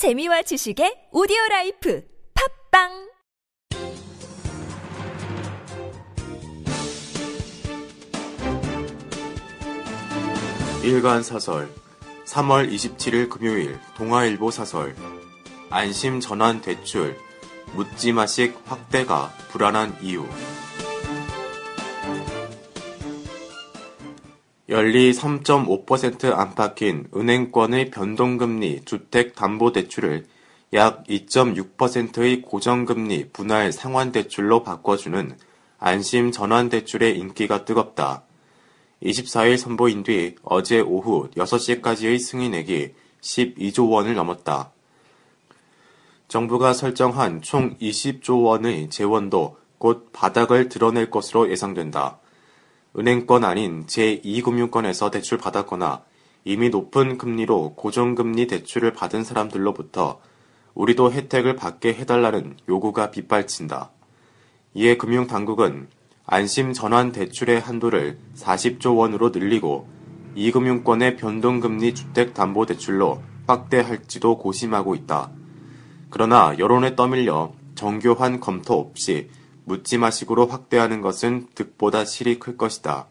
재미와 지식의 오디오 라이프 팟빵! 일간 사설 3월 27일 금요일 동아일보 사설. 안심 전환 대출 묻지마식 확대가 불안한 이유 연리 3.5% 안팎인 은행권의 변동금리 주택담보대출을 약 2.6%의 고정금리 분할 상환대출로 바꿔주는 안심 전환대출의 인기가 뜨겁다. 24일 선보인 뒤 어제 오후 6시까지의 승인액이 12조 원을 넘었다. 정부가 설정한 총 20조 원의 재원도 곧 바닥을 드러낼 것으로 예상된다. 은행권 아닌 제2금융권에서 대출 받았거나 이미 높은 금리로 고정금리 대출을 받은 사람들로부터 우리도 혜택을 받게 해달라는 요구가 빗발친다. 이에 금융당국은 안심 전환 대출의 한도를 40조 원으로 늘리고 이금융권의 변동금리 주택담보대출로 확대할지도 고심하고 있다. 그러나 여론에 떠밀려 정교한 검토 없이 묻지마식으로 확대하는 것은 득보다 실이 클 것이다.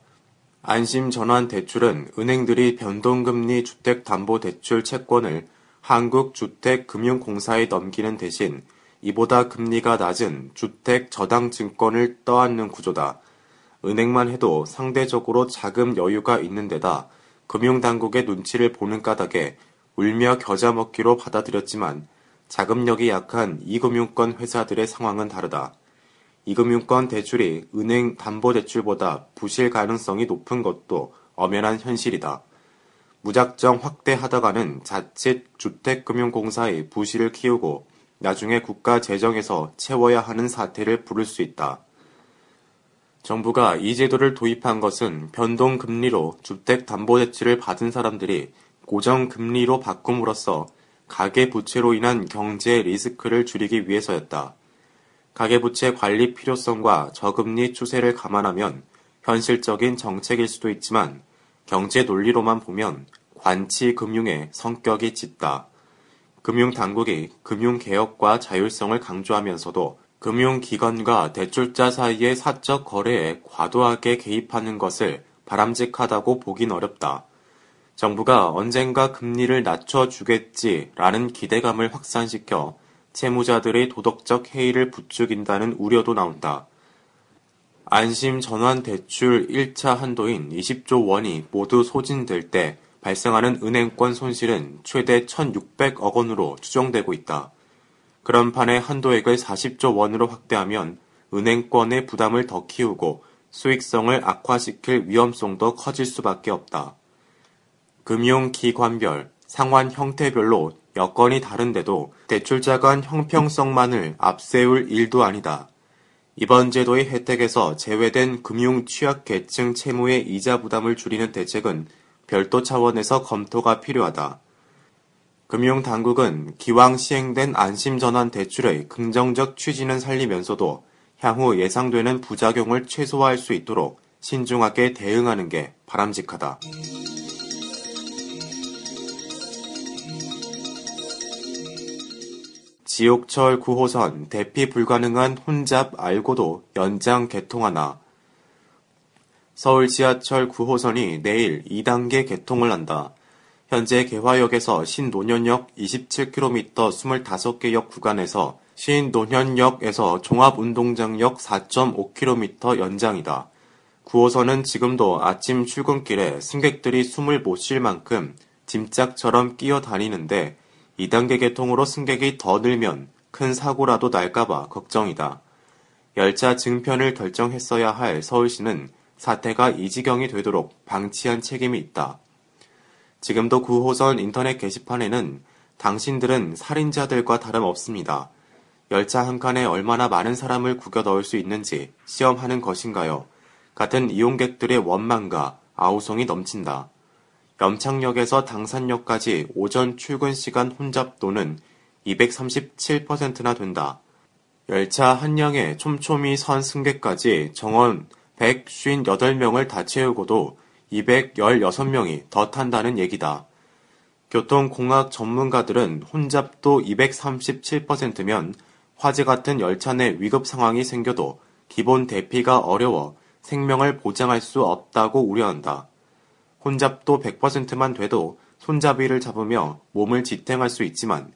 안심 전환 대출은 은행들이 변동금리 주택담보대출 채권을 한국주택금융공사에 넘기는 대신 이보다 금리가 낮은 주택 저당 증권을 떠안는 구조다. 은행만 해도 상대적으로 자금 여유가 있는 데다 금융당국의 눈치를 보는 까닭에 울며 겨자 먹기로 받아들였지만 자금력이 약한 이금융권 회사들의 상황은 다르다. 이금융권 대출이 은행 담보대출보다 부실 가능성이 높은 것도 엄연한 현실이다. 무작정 확대하다가는 자칫 주택금융공사의 부실을 키우고 나중에 국가 재정에서 채워야 하는 사태를 부를 수 있다. 정부가 이 제도를 도입한 것은 변동금리로 주택담보대출을 받은 사람들이 고정금리로 바꿈으로써 가계부채로 인한 경제 리스크를 줄이기 위해서였다. 가계부채 관리 필요성과 저금리 추세를 감안하면 현실적인 정책일 수도 있지만 경제 논리로만 보면 관치 금융의 성격이 짙다. 금융 당국이 금융 개혁과 자율성을 강조하면서도 금융 기관과 대출자 사이의 사적 거래에 과도하게 개입하는 것을 바람직하다고 보긴 어렵다. 정부가 언젠가 금리를 낮춰주겠지라는 기대감을 확산시켜 채무자들의 도덕적 해이를 부추긴다는 우려도 나온다. 안심 전환 대출 1차 한도인 20조 원이 모두 소진될 때 발생하는 은행권 손실은 최대 1,600억 원으로 추정되고 있다. 그런 판에 한도액을 40조 원으로 확대하면 은행권의 부담을 더 키우고 수익성을 악화시킬 위험성도 커질 수밖에 없다. 금융기관별, 상환 형태별로 여건이 다른데도 대출자 간 형평성만을 앞세울 일도 아니다. 이번 제도의 혜택에서 제외된 금융 취약 계층 채무의 이자 부담을 줄이는 대책은 별도 차원에서 검토가 필요하다. 금융당국은 기왕 시행된 안심전환 대출의 긍정적 취지는 살리면서도 향후 예상되는 부작용을 최소화할 수 있도록 신중하게 대응하는 게 바람직하다. 지옥철 9호선 대피 불가능한 혼잡 알고도 연장 개통하나 서울 지하철 9호선이 내일 2단계 개통을 한다. 현재 개화역에서 신노년역 27km 25개 역 구간에서 신노년역에서 종합운동장역 4.5km 연장이다. 9호선은 지금도 아침 출근길에 승객들이 숨을 못 쉴 만큼 짐짝처럼 끼어 다니는데 2단계 개통으로 승객이 더 늘면 큰 사고라도 날까봐 걱정이다. 열차 증편을 결정했어야 할 서울시는 사태가 이 지경이 되도록 방치한 책임이 있다. 지금도 9호선 인터넷 게시판에는 당신들은 살인자들과 다름없습니다. 열차 한 칸에 얼마나 많은 사람을 구겨 넣을 수 있는지 시험하는 것인가요? 같은 이용객들의 원망과 아우성이 넘친다. 염창역에서 당산역까지 오전 출근 시간 혼잡도는 237%나 된다. 열차 한량에 촘촘히 선 승객까지 정원 158명을 다 채우고도 216명이 더 탄다는 얘기다. 교통공학 전문가들은 혼잡도 237%면 화재 같은 열차 내 위급 상황이 생겨도 기본 대피가 어려워 생명을 보장할 수 없다고 우려한다. 혼잡도 100%만 돼도 손잡이를 잡으며 몸을 지탱할 수 있지만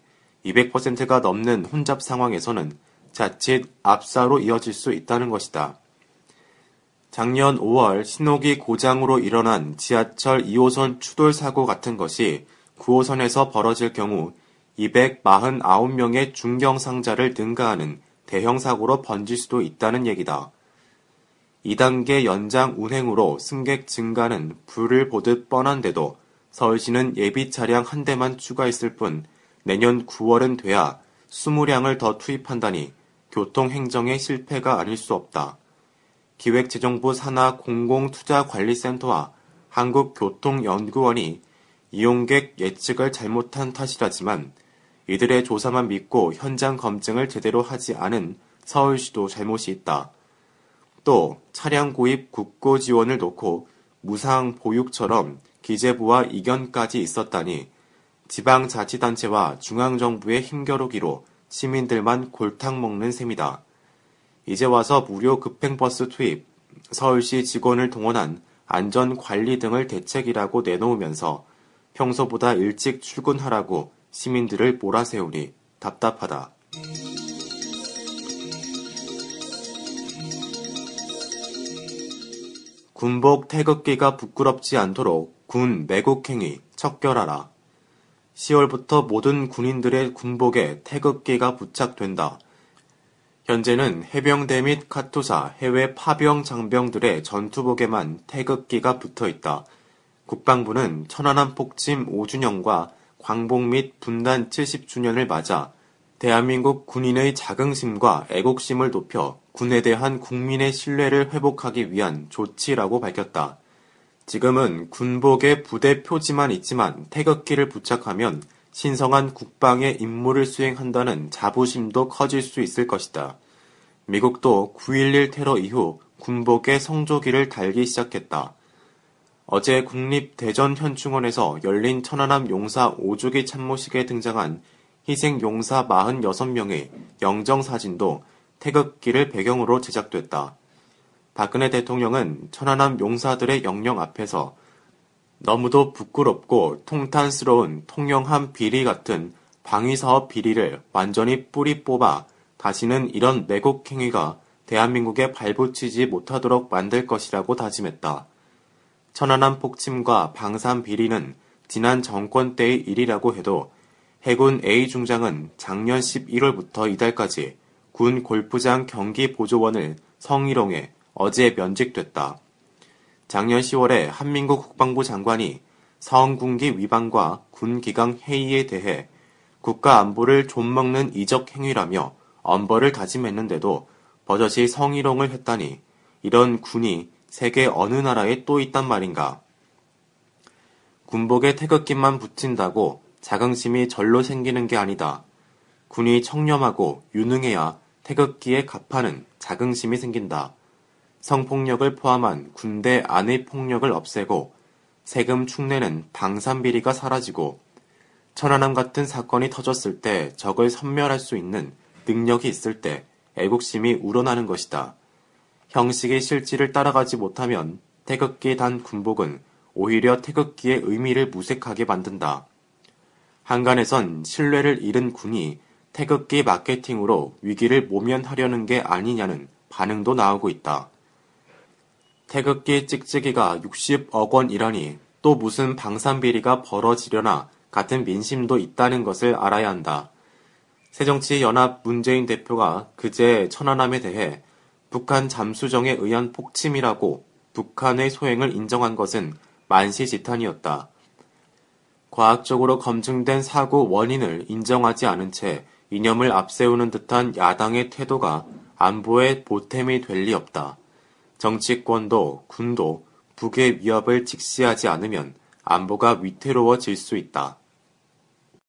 200%가 넘는 혼잡 상황에서는 자칫 압사로 이어질 수 있다는 것이다. 작년 5월 신호기 고장으로 일어난 지하철 2호선 추돌 사고 같은 것이 9호선에서 벌어질 경우 249명의 중경 상자를 능가하는 대형 사고로 번질 수도 있다는 얘기다. 2단계 연장 운행으로 승객 증가는 불을 보듯 뻔한데도 서울시는 예비 차량 한 대만 추가했을 뿐 내년 9월은 돼야 20량을 더 투입한다니 교통행정의 실패가 아닐 수 없다. 기획재정부 산하 공공투자관리센터와 한국교통연구원이 이용객 예측을 잘못한 탓이라지만 이들의 조사만 믿고 현장 검증을 제대로 하지 않은 서울시도 잘못이 있다. 또 차량 구입 국고 지원을 놓고 무상 보육처럼 기재부와 이견까지 있었다니 지방자치단체와 중앙정부의 힘겨루기로 시민들만 골탕 먹는 셈이다. 이제 와서 무료 급행버스 투입, 서울시 직원을 동원한 안전관리 등을 대책이라고 내놓으면서 평소보다 일찍 출근하라고 시민들을 몰아세우니 답답하다. 군복 태극기가 부끄럽지 않도록 군 매국행위 척결하라. 10월부터 모든 군인들의 군복에 태극기가 부착된다. 현재는 해병대 및 카투사, 해외 파병 장병들의 전투복에만 태극기가 붙어 있다. 국방부는 천안함 폭침 5주년과 광복 및 분단 70주년을 맞아 대한민국 군인의 자긍심과 애국심을 높여 군에 대한 국민의 신뢰를 회복하기 위한 조치라고 밝혔다. 지금은 군복에 부대 표지만 있지만 태극기를 부착하면 신성한 국방의 임무를 수행한다는 자부심도 커질 수 있을 것이다. 미국도 9.11 테러 이후 군복에 성조기를 달기 시작했다. 어제 국립대전현충원에서 열린 천안함 용사 5주기 참모식에 등장한 희생 용사 46명의 영정사진도 태극기를 배경으로 제작됐다. 박근혜 대통령은 천안함 용사들의 영령 앞에서 너무도 부끄럽고 통탄스러운 통영함 비리 같은 방위사업 비리를 완전히 뿌리 뽑아 다시는 이런 매국 행위가 대한민국에 발붙이지 못하도록 만들 것이라고 다짐했다. 천안함 폭침과 방산 비리는 지난 정권 때의 일이라고 해도 해군 A 중장은 작년 11월부터 이달까지 군 골프장 경기 보조원을 성희롱해 어제 면직됐다. 작년 10월에 한민국 국방부 장관이 성군기 위반과 군기강 해이에 대해 국가 안보를 좀먹는 이적 행위라며 엄벌을 다짐했는데도 버젓이 성희롱을 했다니 이런 군이 세계 어느 나라에 또 있단 말인가. 군복에 태극기만 붙인다고 자긍심이 절로 생기는 게 아니다. 군이 청렴하고 유능해야 태극기에 갑하는 자긍심이 생긴다. 성폭력을 포함한 군대 안의 폭력을 없애고 세금 축내는 방산비리가 사라지고 천안함 같은 사건이 터졌을 때 적을 섬멸할 수 있는 능력이 있을 때 애국심이 우러나는 것이다. 형식의 실질을 따라가지 못하면 태극기 단 군복은 오히려 태극기의 의미를 무색하게 만든다. 한간에선 신뢰를 잃은 군이 태극기 마케팅으로 위기를 모면하려는 게 아니냐는 반응도 나오고 있다. 태극기 찍찍이가 60억 원이라니 또 무슨 방산비리가 벌어지려나 같은 민심도 있다는 것을 알아야 한다. 새정치연합 문재인 대표가 그제 천안함에 대해 북한 잠수정에 의한 폭침이라고 북한의 소행을 인정한 것은 만시지탄이었다. 과학적으로 검증된 사고 원인을 인정하지 않은 채 이념을 앞세우는 듯한 야당의 태도가 안보의 보탬이 될 리 없다. 정치권도 군도 북의 위협을 직시하지 않으면 안보가 위태로워질 수 있다.